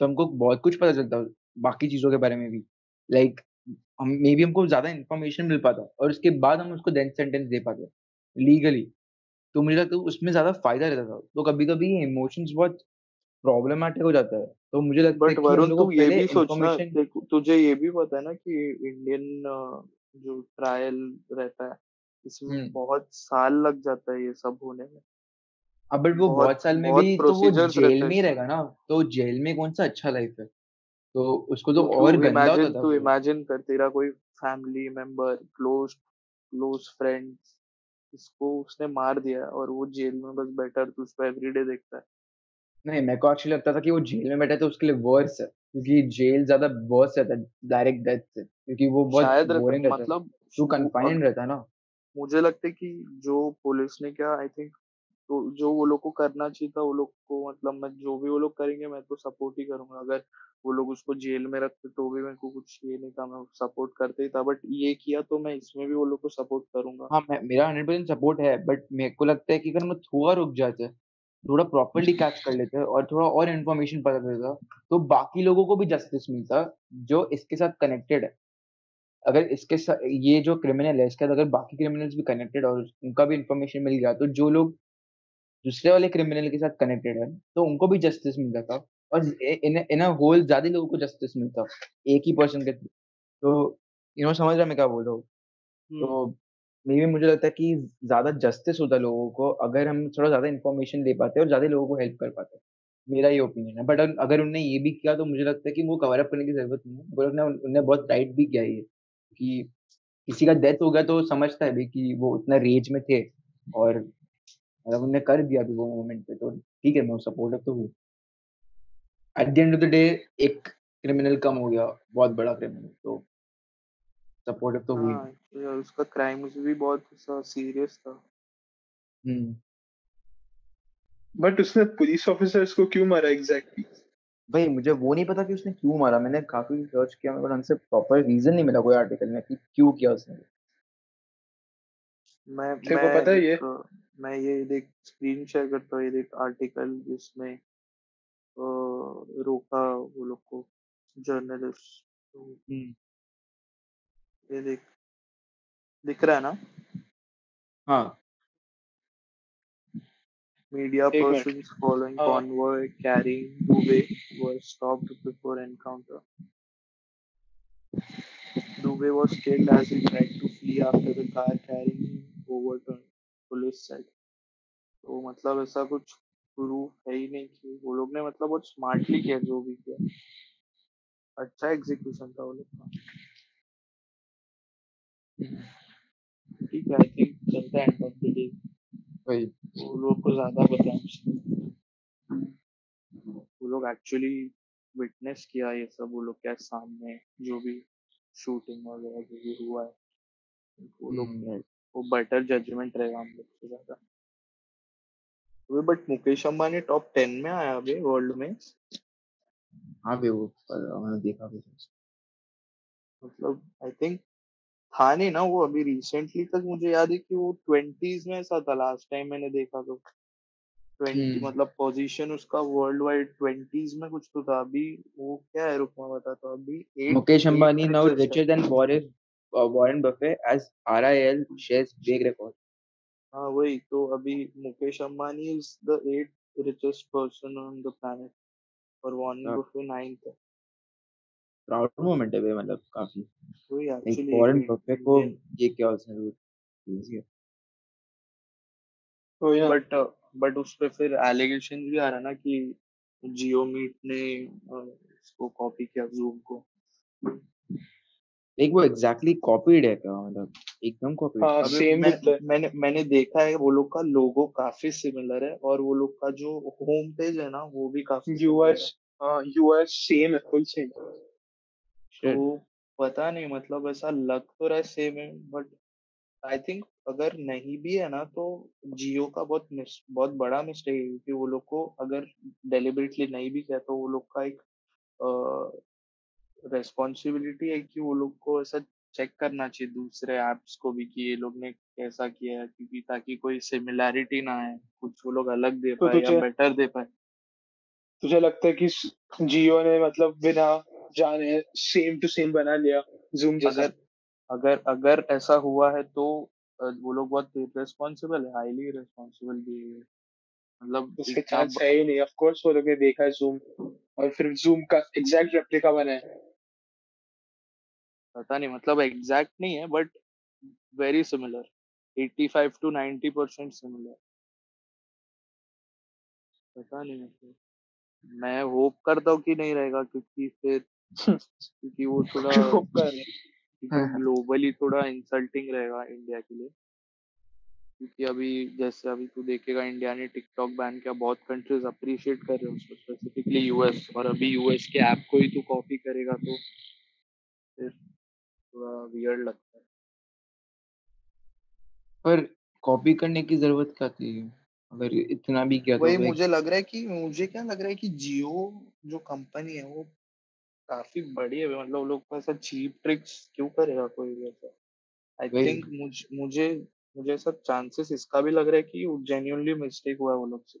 तो हमको बहुत कुछ पता चलता बाकी चीज़ों के बारे में भी। लाइक हम मे बी हमको ज़्यादा इन्फॉर्मेशन मिल पाता और उसके बाद हम उसको डेथ सेंटेंस दे पाते लीगली तो मुझे लगता है उसमें ज़्यादा फ़ायदा रहता था। तो कभी कभी इमोशंस बहुत प्रॉब्लमैटिक हो जाता है। तो मुझे लगता है कि वरुण तू ये भी सोचना तुझे ये भी पता है ना कि इंडियन जो ट्रायल रहता है इसमें हम्म। बहुत साल लग जाता है ये सब होने में। अब बट वो बहुत बहुत साल में भी तो वो जेल में ही रहेगा ना। तो जेल में कौन सा अच्छा लाइफ है? तो उसको तो तू तू और गंदा होता इमेजिन था तू इमेजिन कर तेरा कोई family member close close friends इसको उसने मार दिया और वो जेल में बस बैठा है, तू उसको एवरीडे देखता है। नहीं मेरे को एक्चुअली लगता था कि वो जेल में बैठा है तो उसके लिए वर्स है क्योंकि जेल ज़्यादा वर्स रहता है डायरेक्ट डेथ से क्योंकि वो बहुत बोरिंग रहता है। मतलब तू वो कन्फाइंड रहता है ना। मुझे लगता है कि जो पुलिस ने क्या आई थिंक तो जो वो लोग को करना चाहिए था, वो लोग को मतलब मैं, जो भी वो लोग करेंगे, मैं तो सपोर्ट ही करूँगा। अगर वो लोग उसको जेल में रखते तो भी मेरे को कुछ ये नहीं था, मैं सपोर्ट करते ही था। बट ये किया तो मैं इसमें भी वो लोग को सपोर्ट करूँगा। हाँ मैं, मेरा हंड्रेड परसेंट सपोर्ट है बट मेरे को लगता है कि अगर हम थोड़ा रुक जाते, थोड़ा प्रॉपरली कैच कर लेते और थोड़ा और इन्फॉर्मेशन पता चलता तो बाकी लोगों को भी जस्टिस मिलता जो इसके साथ कनेक्टेड है। अगर इसके साथ ये जो क्रिमिनल है, इसके साथ अगर बाकी क्रिमिनल्स भी कनेक्टेड और उनका भी इन्फॉर्मेशन मिल गया तो जो लोग दूसरे वाले क्रिमिनल के साथ कनेक्टेड है तो उनको भी जस्टिस मिल जाता और इन इन होल ज़्यादा लोगों को जस्टिस मिलता एक ही पर्सन के तो यू नो समझ रहा मैं क्या बोल रहा हूँ? हम्म। तो मे भी मुझे लगता है कि ज़्यादा जस्टिस होता लोगों को अगर हम थोड़ा ज़्यादा इन्फॉर्मेशन दे पाते और ज़्यादा लोगों को हेल्प कर पाते मेरा ये ओपिनियन है बट अगर उनने ये भी किया तो मुझे लगता है कि वो कवर अप करने की ज़रूरत नहीं है। उन्होंने उन्होंने बहुत राइट भी किया ये कि किसी का डेथ हो गया तो समझता है भी कि वो उतना रेज में थे और मतलब उन्होंने कर दिया अभी वो मोमेंट पे तो ठीक है मैं सपोर्टिव तो हूँ। At the end of the day एक क्रिमिनल कम हो गया बहुत बड़ा क्रिमिनल तो सपोर्टिव तो हुई। हाँ यार उसका क्राइम भी बहुत सीरियस था। हम्म। बट उसने पुलिस ऑफिसर्स को क्यों मारा एग्जैक्टली भाई मुझे वो नहीं पता कि उसने क्यों मारा। मैंने काफ़ी सर्च किया मेरे को ढंग से प्रॉपर रीजन नहीं मिला कोई आर्टिकल में कि क्यों किया उसने। मैं तेरे मैं को पता है ये? मैं ये देख स्क्रीन शेयर करता हूँ ये देख आर्टिकल जिसमें अ, रोका वो लोग को जर्नलिस्ट हम्म ये देख दिख रहा है ना हाँ media एक मिनट persons following हाँ convoy carrying Dubey were stopped before encounter. Dubey was killed as he tried to flee after the car carrying him overturned, police said. तो मतलब ऐसा कुछ प्रूफ है ही नहीं कि वो लोग ने मतलब बहुत स्मार्टली किया जो भी किया। अच्छा एग्जीक्यूशन था वो लोग का। ठीक है आई थिंक चलता है एंड ऑफ़ द डे वही। वो लोग को ज़्यादा पता वो लोग एक्चुअली विटनेस किया ये सब वो लोग के सामने जो भी शूटिंग वगैरह जो भी हुआ है। वो लोग हम्म। right. वो बेटर जजमेंट रहेगा हम लोग से ज़्यादा। अबे but Mukesh Ambani top ten में आया अभी वर्ल्ड में। हाँ भी वो पर मैंने देखा भी। मतलब आई थिंक था नहीं ना वो अभी रिसेंटली तक मुझे याद है कि वो ट्वेंटीज में ऐसा था लास्ट टाइम मैंने देखा तो। Twenty hmm. मतलब पोजीशन उसका वर्ल्ड वाइड ट्वेंटीज में कुछ तो था। अभी वो क्या है रुक मैं बताता हूँ। अभी मुकेश अंबानी now रिचेस्ट है। richer uh, Warren Buffett as RIL shares break हाँ वही तो अभी Mukesh Ambani is the eight richest person on the planet और वॉरेन बफे नाइन्थ है। प्राउड मोमेंट है भाई मतलब काफ़ी। वही एक्चुअली वॉरेन बफेट को ये क्या उसने कीजिए तो या बट बट उस पे फिर एलिगेशन भी आ रहा ना कि जियो मीट ने इसको कॉपी किया जूम को। लाइक वो एग्जैक्टली कॉपीड है क्या मतलब एकदम कॉपीड हाँ सेम मैं है मैंने मैंने देखा है वो लोग का लोगो काफ़ी सिमिलर है और वो लोग का जो होम पेज है ना वो भी काफ़ी यूएस है। हाँ यूएस सेम है फुल सेम तो पता नहीं मतलब ऐसा लग तो रहा है सेम है बट आई थिंक अगर नहीं भी है ना तो जियो का बहुत मिस बहुत बड़ा मिस्टेक है क्योंकि वो लोग को अगर डेलिबरेटली नहीं भी किया तो वो लोग का एक रेस्पॉन्सिबिलिटी है कि वो लोग को ऐसा चेक करना चाहिए दूसरे एप्स को भी कि ये लोग ने कैसा किया है क्योंकि ताकि कोई सिमिलैरिटी ना आए कुछ वो लोग अलग दे तो पाए या तुझे बेटर दे पाए। तुझे लगता है कि जियो ने मतलब बिना जाने सेम टू सेम बना लिया जूम जैसा? अगर अगर अगर ऐसा हुआ है तो अ, वो लोग बहुत रिस्पॉन्सिबल है हाईली रिस्पॉन्सिबल भी है मतलब इतना चांस ब- है ही नहीं। ऑफ़ कोर्स वो लोग ने देखा है जूम और फिर जूम का एग्जैक्ट रेप्लिका बना है। पता नहीं मतलब एग्जैक्ट नहीं है but very similar 85 to 90 percent similar पता नहीं मतलब मैं होप करता हूँ कि नहीं रहेगा क्योंकि फिर क्योंकि वो थोड़ा रहे हैं। ग्लोबली थोड़ा इंसल्टिंग रहेगा इंडिया के लिए। क्योंकि अभी जैसे अभी तू देखेगा इंडिया ने टिकटॉक बैन किया बहुत कंट्रीज़ अप्रिशिएट कर रहे हैं उसको स्पेसिफिकली यूएस और अभी यूएस के ऐप को ही तू कॉपी करेगा तो फिर थोड़ा वियर्ड लगता है। पर कॉपी करने की ज़रूरत क्या थी? अगर इतना भी किया तो वही मुझे लग रहा है कि मुझे क्या लग रहा है कि जियो जो कंपनी है वो काफ़ी बड़ी है मतलब लोग ऐसा चीप ट्रिक्स क्यों करेगा कोई भी ऐसा? आई थिंक मुझे मुझे मुझे ऐसा चांसेस इसका भी लग रहा है कि जेन्युइनली मिस्टेक हुआ है वो लोग से।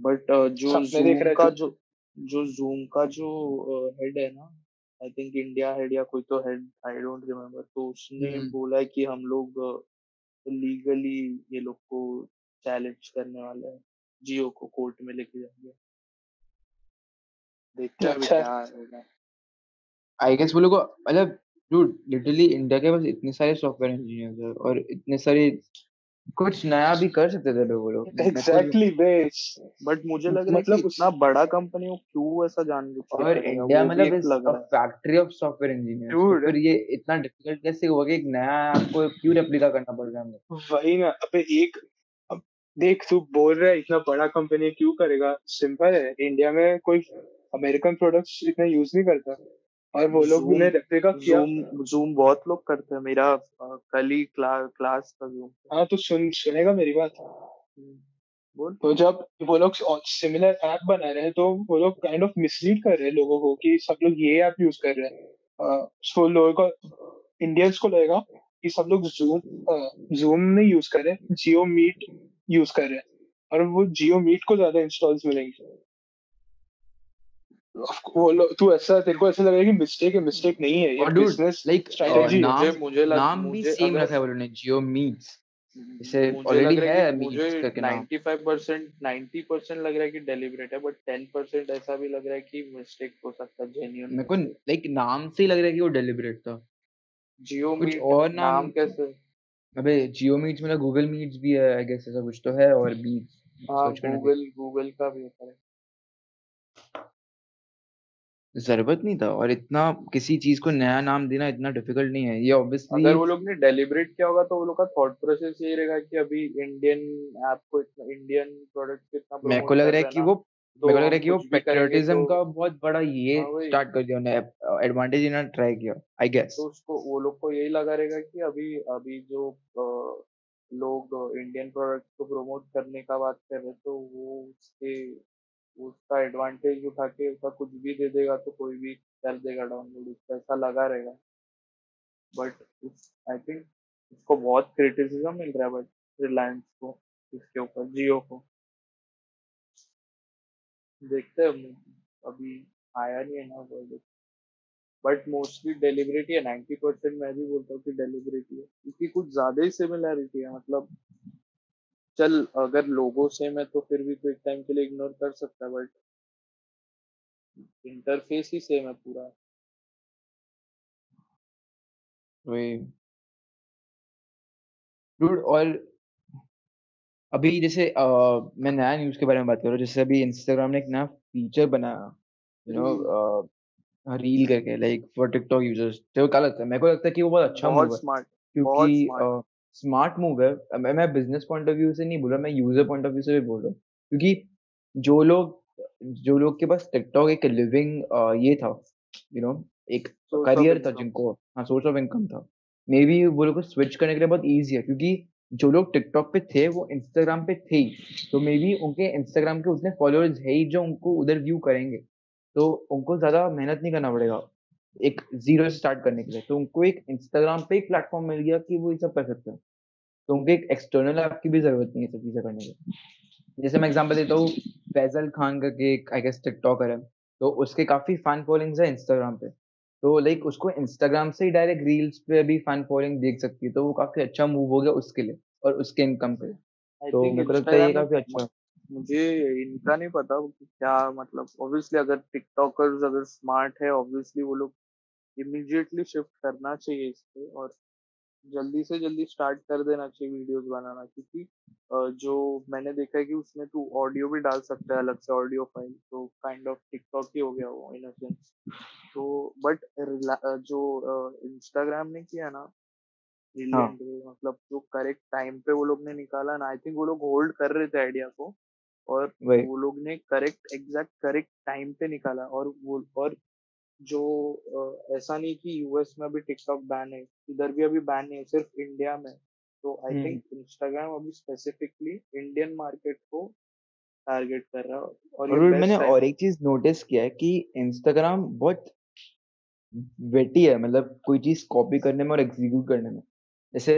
बट जो जूम का जो जो जूम का जो हेड है ना आई थिंक इंडिया हेड या कोई तो हेड आई डोंट रिमेम्बर तो उसने हम्म बोला कि हम लोग लीगली ये लोग को चैलेंज करने वाले हैं। जियो को कोर्ट में लेके जाएँगे। देखते हैं अभी अच्छा। क्या होगा। आई गेस वो लोग को मतलब dude लिटरली इंडिया के पास इतने सारे सॉफ्टवेयर इंजीनियर्स हैं और इतने सारे कुछ नया भी कर सकते थे लोग लोग। एग्जैक्टली बेस बट मुझे लग रहा है मतलब इतना बड़ा कंपनी वो क्यों ऐसा जानबूझ के और इंडिया मतलब रहा factory of software engineers dude फिर ये इतना डिफ़िकल्ट कैसे हुआ कि एक नया आपको क्यों रेप्लिका करना पड़ रहा है हमें? वही ना अबे एक अब देख तू बोल रहा है इतना बड़ा कंपनी क्यों करेगा? सिंपल है। इंडिया में कोई अमेरिकन प्रोडक्ट्स इतना यूज़ नहीं करता। और वो लोग जूम ने रेप्लिका किया जूम जूम बहुत लोग करते हैं। मेरा कल ही क्ला, क्लास था। जूम हाँ तो सुन सुनेगा मेरी बात? बोल। तो जब वो लोग सिमिलर ऐप बना रहे हैं तो वो लोग काइंड ऑफ़ मिसलीड कर रहे हैं लोगों को कि सब लोग ये ऐप यूज़ कर रहे हैं। सो लोगों को इंडियंस को लगेगा कि सब लोग जूम जूम नहीं यूज़ कर रहे जियो मीट यूज़ कर रहे हैं। और वो जियो मीट को ज़्यादा इंस्टॉल्स मिलेंगे। वो लोग तू ऐसा तेरे को ऐसा लग कि मिस्टेक है मिस्टेक नहीं है ये और बिज़नेस लाइक स्ट्रेटेजी नाम मुझे मुझे लग नाम भी सेम रखा है वो जियो मीट्स इसे ऑलरेडी है है मुझे मीट्स करके नाम। 95 परसेंट 90 परसेंट लग रहा है कि डेलिबरेट है बट 10 परसेंट ऐसा भी लग रहा है कि मिस्टेक हो सकता है जेन्युइन मेरे को लाइक नाम से ही लग रहा है कि वो डेलिबरेट था। जियो मीट और नाम कैसे? अबे जियो मीट्स मतलब गूगल मीट्स भी है आई गेस ऐसा कुछ तो है और बीट्स गूगल गूगल का भी होता है। ज़रूरत नहीं था और इतना किसी चीज़ को नया नाम देना इतना डिफ़िकल्ट नहीं है। ये ऑब्वियसली अगर वो लोग ने डेलिबरेट किया होगा तो वो लोग का थॉट प्रोसेस यही रहेगा कि अभी इंडियन ऐप को इतना इंडियन प्रोडक्ट को इतना मेरे को प्रमोट लग कर रहा है रहे हैं कि ना वो तो मेरे को लग रहा है हम कि वो कुछ भी करेंगे पेट्रियोटिज्म तो का बहुत बड़ा ये हाँ वही। स्टार्ट कर दिया उन्होंने एडवांटेज इन्होंने ट्राई किया आई गेस तो उसको वो लोग को यही लगा रहेगा कि अभी अभी जो अ, लोग इंडियन प्रोडक्ट को प्रमोट करने का बात कर रहे हैं तो वो उसके उसका एडवांटेज उठा के उसका कुछ भी दे देगा तो कोई भी कर देगा डाउनलोड उसका ऐसा लगा रहेगा। बट आई थिंक उसको बहुत क्रिटिसिज्म मिल रहा है बट रिलायंस को इसके ऊपर जियो को। देखते हैं, अभी आया नहीं है ना वर्ड बट मोस्टली डेलिबरेटी है नाइन्टी परसेंट मैं भी बोलता हूँ कि डेलिबरेटी है। क्योंकि कुछ ज़्यादा ही सिमिलैरिटी है मतलब चल अगर लोगो सेम है तो फिर भी तो एक टाइम के लिए इग्नोर कर सकता है बट इंटरफेस ही सेम है पूरा। वही। डूड और अभी जैसे अ, मैं नया न्यूज़ के बारे में बात कर रहा हूँ जैसे अभी इंस्टाग्राम ने एक नया फीचर बनाया यू नो रील करके लाइक फॉर टिकटॉक यूज़र्स तो क्या लगता है? मेरे को लगता है कि वो बहुत अच्छा बहुत मूव है स्मार्ट क्योंकि स्मार्ट मूव है मैं मैं बिज़नेस पॉइंट ऑफ़ व्यू से नहीं बोल रहा मैं यूज़र पॉइंट ऑफ़ व्यू से भी बोल रहा हूँ। क्योंकि जो लोग जो लोग के पास टिकटॉक एक लिविंग ये था यू you नो know, एक करियर था जिनको हाँ सोर्स ऑफ़ इनकम था। मे बी वो लोग को स्विच करने के लिए बहुत ईजी है क्योंकि जो लोग टिकटॉक पे थे वो इंस्टाग्राम पे थे ही। तो मे बी उनके इंस्टाग्राम के उतने फॉलोअर्स है ही जो उनको उधर व्यू करेंगे। तो उनको ज़्यादा मेहनत नहीं करना पड़ेगा एक ज़ीरो से स्टार्ट करने के लिए। तो उनको एक इंस्टाग्राम पे एक प्लेटफ़ॉर्म मिल गया कि वो ये सब कर सकते हैं। तो उनको एक एक्सटर्नल ऐप की भी ज़रूरत नहीं है सब चीज़ें करने की। जैसे मैं एग्ज़ाम्पल देता हूँ, फैज़ल खान करके एक आई गेस टिकटॉकर है, तो उसके काफ़ी फ़ैन फॉलोइंग्स है इंस्टाग्राम पे। तो लाइक उसको इंस्टाग्राम से ही डायरेक्ट रील्स पे भी फ़ैन फॉलोइंग दिख सकती है, तो वो काफ़ी अच्छा मूव हो गया उसके लिए और उसके इनकम पे। तो मेरे को लगता है ये काफ़ी अच्छा मुझे इनका नहीं पता क्या मतलब ऑब्वियसली अगर टिकटॉकर्स अगर स्मार्ट है ऑब्वियसली वो लोग इमीडिएटली शिफ्ट करना चाहिए इस पे और जल्दी से जल्दी स्टार्ट कर देना चाहिए वीडियोस बनाना क्योंकि अ, जो मैंने देखा है कि उसमें तू ऑडियो भी डाल सकता है अलग से ऑडियो फ़ाइल तो काइंड ऑफ़ टिकटॉक ही हो गया वो इन अ सेंस तो बट जो इंस्टाग्राम ने किया ना हाँ, ब्रिलियंट वे मतलब जो करेक्ट टाइम पे वो लोग ने निकाला ना आई थिंक वो लोग होल्ड कर रहे थे आइडिया को और वही। वो लोग ने करेक्ट एग्जैक्ट करेक्ट टाइम पे निकाला और वो और जो ऐसा नहीं कि यूएस में अभी टिकटॉक बैन है इधर भी अभी बैन नहीं है सिर्फ़ इंडिया में तो आई थिंक इंस्टाग्राम अभी स्पेसिफिकली इंडियन मार्केट को टारगेट कर रहा है और और मैंने और एक चीज़ नोटिस किया है कि इंस्टाग्राम बहुत वेटी है मतलब कोई चीज़ कॉपी करने में और एग्ज़ीक्यूट करने में। जैसे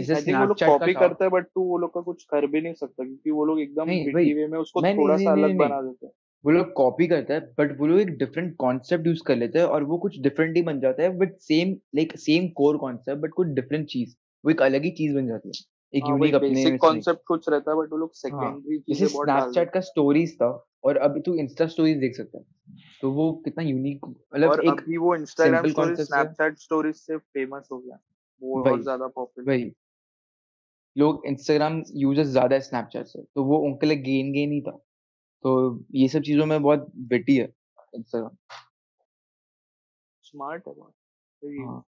जैसे वो लोग कॉपी करता है बट तू वो लोग का कुछ कर भी नहीं सकता क्योंकि वो लोग एकदम वे में उसको थोड़ा सा अलग बना देते हैं। वो लोग कॉपी करता है बट वो लोग एक डिफरेंट कॉन्सेप्ट यूज़ कर लेते हैं और वो कुछ डिफरेंट ही बन जाता है but same like same core concept but कुछ डिफरेंट चीज़। वो एक अलग ही चीज़ बन जाती है। एक हाँ यूनिक अपने बेसिक कॉन्सेप्ट कुछ रहता है बट वो लोग हाँ, सेकेंडरी चीज़ें बहुत स्नैपचैट का स्टोरीज़ था और अब तू इंस्टा स्टोरीज़ देख सकता है। तो वो कितना यूनिक मतलब और एक अभी वो इंस्टाग्राम सिंपल स्टोरी कॉन्सेप्ट से स्नैपचैट स्टोरीज से फ़ेमस हो गया वो और ज़्यादा पॉपुलर वही। लोग इंस्टाग्राम यूज़र्स ज़्यादा है स्नैपचैट से, तो वो उनके लिए गेन गेन ही था। तो ये सब चीज़ों में बहुत विटी है इंस्टाग्राम। स्मार्ट है बहुत सही है हाँ।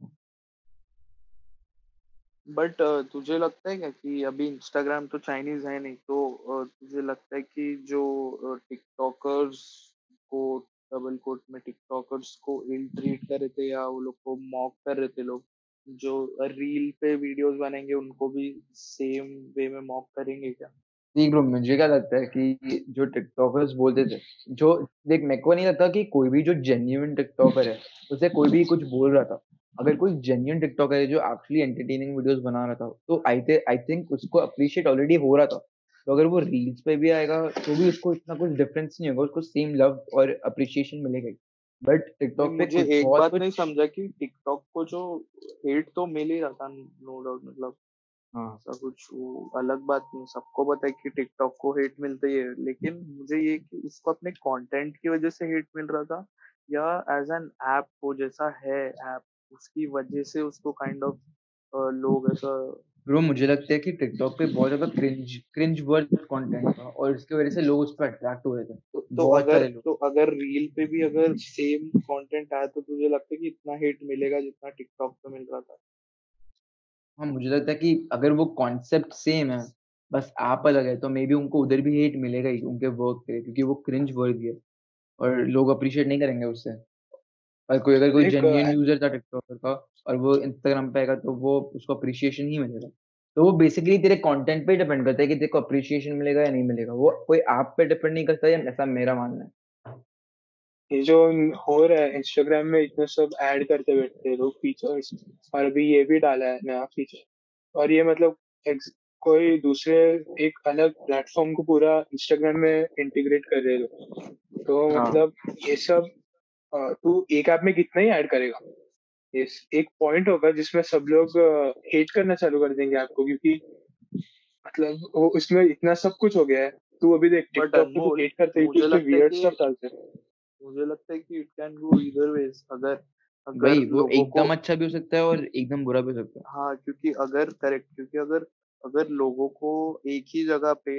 तुझे लगता है क्या कि अभी इंस्टाग्राम तो चाइनीज़ है नहीं तो अ, तुझे लगता है कि जो टिकटॉकर्स को डबल कोट में टिकटॉकर्स को इल ट्रीट कर रहे थे या वो लोग को मॉक कर रहे थे लोग जो रील पे वीडियोस बनेंगे उनको भी सेम वे में मॉक करेंगे क्या नहीं ब्रो मुझे क्या लगता है कि जो टिकटॉकर्स बोलते थे जो देख मेरे को नहीं लगता कि कोई भी जो जेन्युइन टिकटॉकर है उसे कोई भी कुछ बोल रहा था। अगर कोई जेन्युइन टिकटॉकर है जो एक्चुअली एंटरटेनिंग वीडियोस बना रहा था तो आई आई थिंक उसको अप्रिशिएट ऑलरेडी हो रहा था। तो अगर वो रील्स पे भी आएगा तो भी उसको इतना कुछ डिफरेंस नहीं होगा उसको सेम लव और अप्रिशिएशन मिलेगा बट टिकटॉक पे मुझे एक बात नहीं समझा कि टिकटॉक को जो हेट तो मिल ही रहा था नो डाउट मतलब हाँ ऐसा कुछ वो अलग बात नहीं सबको पता है कि टिकटॉक को हेट मिलता ही है लेकिन मुझे ये कि उसको अपने कंटेंट की वजह से हेट मिल रहा था या एज एन ऐप वो जैसा है ऐप उसकी वजह से उसको काइंड ऑफ़ लोग ऐसा ब्रो मुझे लगता है कि टिकटॉक पे बहुत ज़्यादा क्रिंज क्रिंज वर्थ कंटेंट था और इसकी वजह से लोग उस पर अट्रैक्ट हो रहे थे। तो, तो बहुत अगर सारे लोग। तो अगर रील पे भी अगर सेम कंटेंट आया तो तुझे लगता है कि इतना हेट मिलेगा जितना टिकटॉक पे मिल रहा था? हाँ, मुझे लगता है कि अगर वो कॉन्सेप्ट सेम है, बस आप अलग है, तो मे बी उनको उधर भी हेट मिलेगा ही उनके वर्क पे क्योंकि वो क्रिंज वर्दी है और लोग अप्रिशिएट नहीं करेंगे उससे। और कोई अगर कोई जेन्युइन यूज़र था टिकटॉकर का और वो इंस्टाग्राम पे आएगा तो वो उसको अप्रिशिएशन ही मिलेगा। तो वो बेसिकली तेरे कंटेंट पे डिपेंड करता है कि तेरे को अप्रिशिएशन मिलेगा या नहीं मिलेगा। वो कोई आप पे डिपेंड नहीं करता है, ऐसा मेरा मानना है। ये जो हो रहा है इंस्टाग्राम में इतना सब ऐड करते बैठते हैं लोग फीचर्स और अभी ये भी डाला है नया फीचर और ये मतलब कोई दूसरे एक अलग प्लेटफॉर्म को पूरा इंस्टाग्राम में इंटीग्रेट कर रहे लोग। तो हाँ, मतलब ये सब तू एक ऐप में कितना ही ऐड करेगा। इस एक पॉइंट होगा जिसमें सब लोग हेट करना चालू कर देंगे आपको क्योंकि मतलब वो उसमें इतना सब कुछ हो गया है। तू अभी देख टिकटॉक तू हेट करते ही उसमें लगता वियर्ड स्टफ़ डालते हैं। मुझे लगता है कि इट कैन गो इधर वेज अगर अगर वही वो एकदम अच्छा भी हो सकता है और एकदम बुरा भी हो सकता है। हाँ क्योंकि अगर करेक्ट क्योंकि अगर अगर लोगों को एक ही जगह पे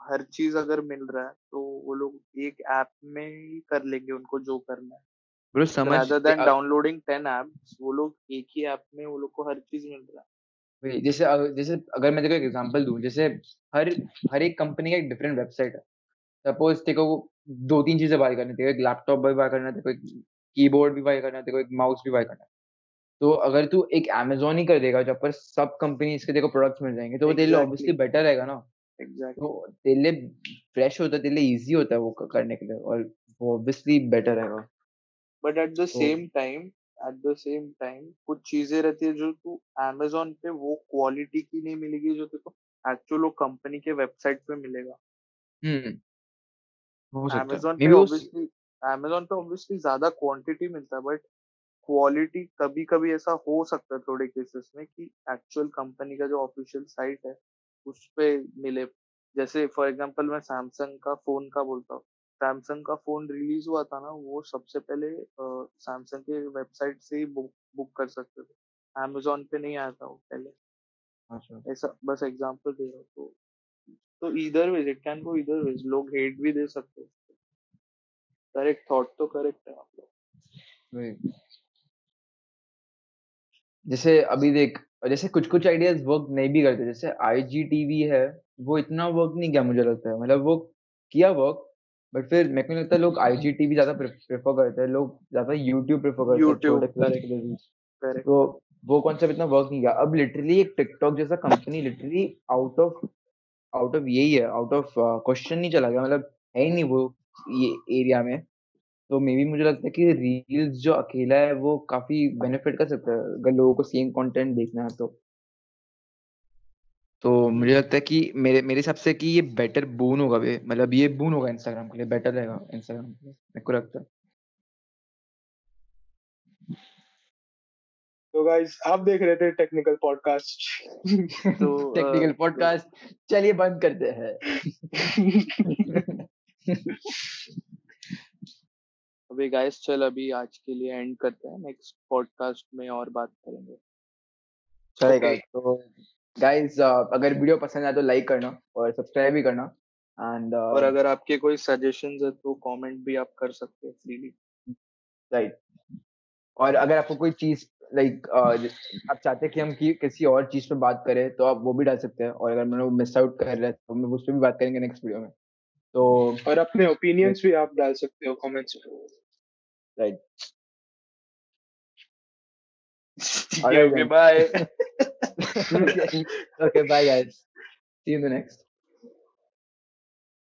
हर चीज़ अगर मिल रहा है तो वो लोग एक ऐप में ही कर लेंगे उनको जो करना है ब्रो समझ than a downloading ten apps वो लोग एक ही ऐप में वो लोग को हर चीज़ मिल रहा है जैसे जैसे अगर मैं को एक एग्जांपल दूँ, जैसे हर हर एक कंपनी का एक डिफरेंट वेबसाइट है। सपोज़ तेरे को 2-3 चीज़ें बाय करनी को एक लैपटॉप भी बाय करना तेरे को एक कीबोर्ड भी बाय करना तेरे को एक माउस भी बाय करना। तो अगर तू एक अमेजोन ही कर देगा जहाँ पर सब कंपनीज़ के को प्रोडक्ट्स मिल जाएँगे, तो वो तेरे लिए ऑब्वियसली बेटर रहेगा ना। एग्जैक्टली तो तेरे लिए फ्रेश होता है, तेरे लिए ईज़ी होता है वो करने के लिए और वो ऑब्वियसली बेटर रहेगा। But at the same time at the same time कुछ चीज़ें रहती है जो तू अमेजोन पे वो क्वालिटी की नहीं मिलेगी जो तेरे को एक्चुअल वो कंपनी के वेबसाइट पे मिलेगा हम्म हो सकता है। पे ऑब्वियसली अमेजोन पे ऑब्वियसली ज़्यादा क्वांटिटी मिलता है बट क्वालिटी कभी कभी ऐसा हो सकता है थोड़े केसेस में कि एक्चुअल कंपनी का जो ऑफिशियल साइट है उस पे मिले। जैसे फॉर एग्जांपल मैं सैमसंग का फ़ोन का बोलता हूँ। सैमसंग का फ़ोन रिलीज़ हुआ था ना वो सबसे पहले सैमसंग के वेबसाइट से ही बुक बुक कर सकते थे। अमेजोन पे नहीं आया था वो पहले। अच्छा। ऐसा बस एग्जांपल दे रहा हूँ तो। तो इधर वेज इट कैन गो इधर वेज लोग हेट भी दे सकते हैं। करेक्ट थॉट तो करेक्ट है आप लोग। जैसे अभी देख जैसे कुछ कुछ आइडियाज़ वर्क नहीं भी करते जैसे आईजीटीवी है वो इतना वर्क नहीं किया मुझे लगता है। मतलब वो किया वर्क बट फिर मेरे को लगता लोग आईजीटीवी ज़्यादा प्रेफर करते हैं लोग ज़्यादा यूट्यूब प्रेफर करते हैं तो वो कॉन्सेप्ट इतना वर्क नहीं किया। अब लिटरली एक टिकटॉक जैसा company literally out of out of यही है आउट ऑफ़ क्वेश्चन नहीं चला गया मतलब है ही नहीं वो ये एरिया में। तो मे बी मुझे लगता है कि रील्स जो अकेला है, वो काफ़ी बेनिफिट कर सकता है, अगर लोगों को सेम कंटेंट देखना है तो। तो मुझे लगता है कि मेरे मेरे हिसाब से कि ये बेटर बून होगा मतलब ये बून होगा इंस्टाग्राम के लिए बेटर रहेगा इंस्टाग्राम के लिए मेरे को लगता है। तो गाइस आप देख रहे थे टेक्निकल पॉडकास्ट तो टेक्निकल पॉडकास्ट चलिए बंद करते हैं। अभी गाइस चल अभी आज के लिए एंड करते हैं। नेक्स्ट पॉडकास्ट में और बात करेंगे। चलेगा. तो गाइस अगर वीडियो पसंद आए तो लाइक करना और सब्सक्राइब भी करना। एंड uh, और अगर आपके कोई सजेशंस है तो कमेंट भी आप कर सकते हैं फ्रीली राइट और अगर आपको कोई चीज़ लाइक आप चाहते हैं कि हम कि, किसी और चीज़ पे बात करें तो आप वो भी डाल सकते हैं। और अगर मैंने वो मिस आउट कर रहे हैं तो हम उस पर भी बात करेंगे नेक्स्ट वीडियो में। तो और अपने ओपिनियंस भी आप डाल सकते हो कमेंट्स में right okay bye okay bye guys. See you in the next.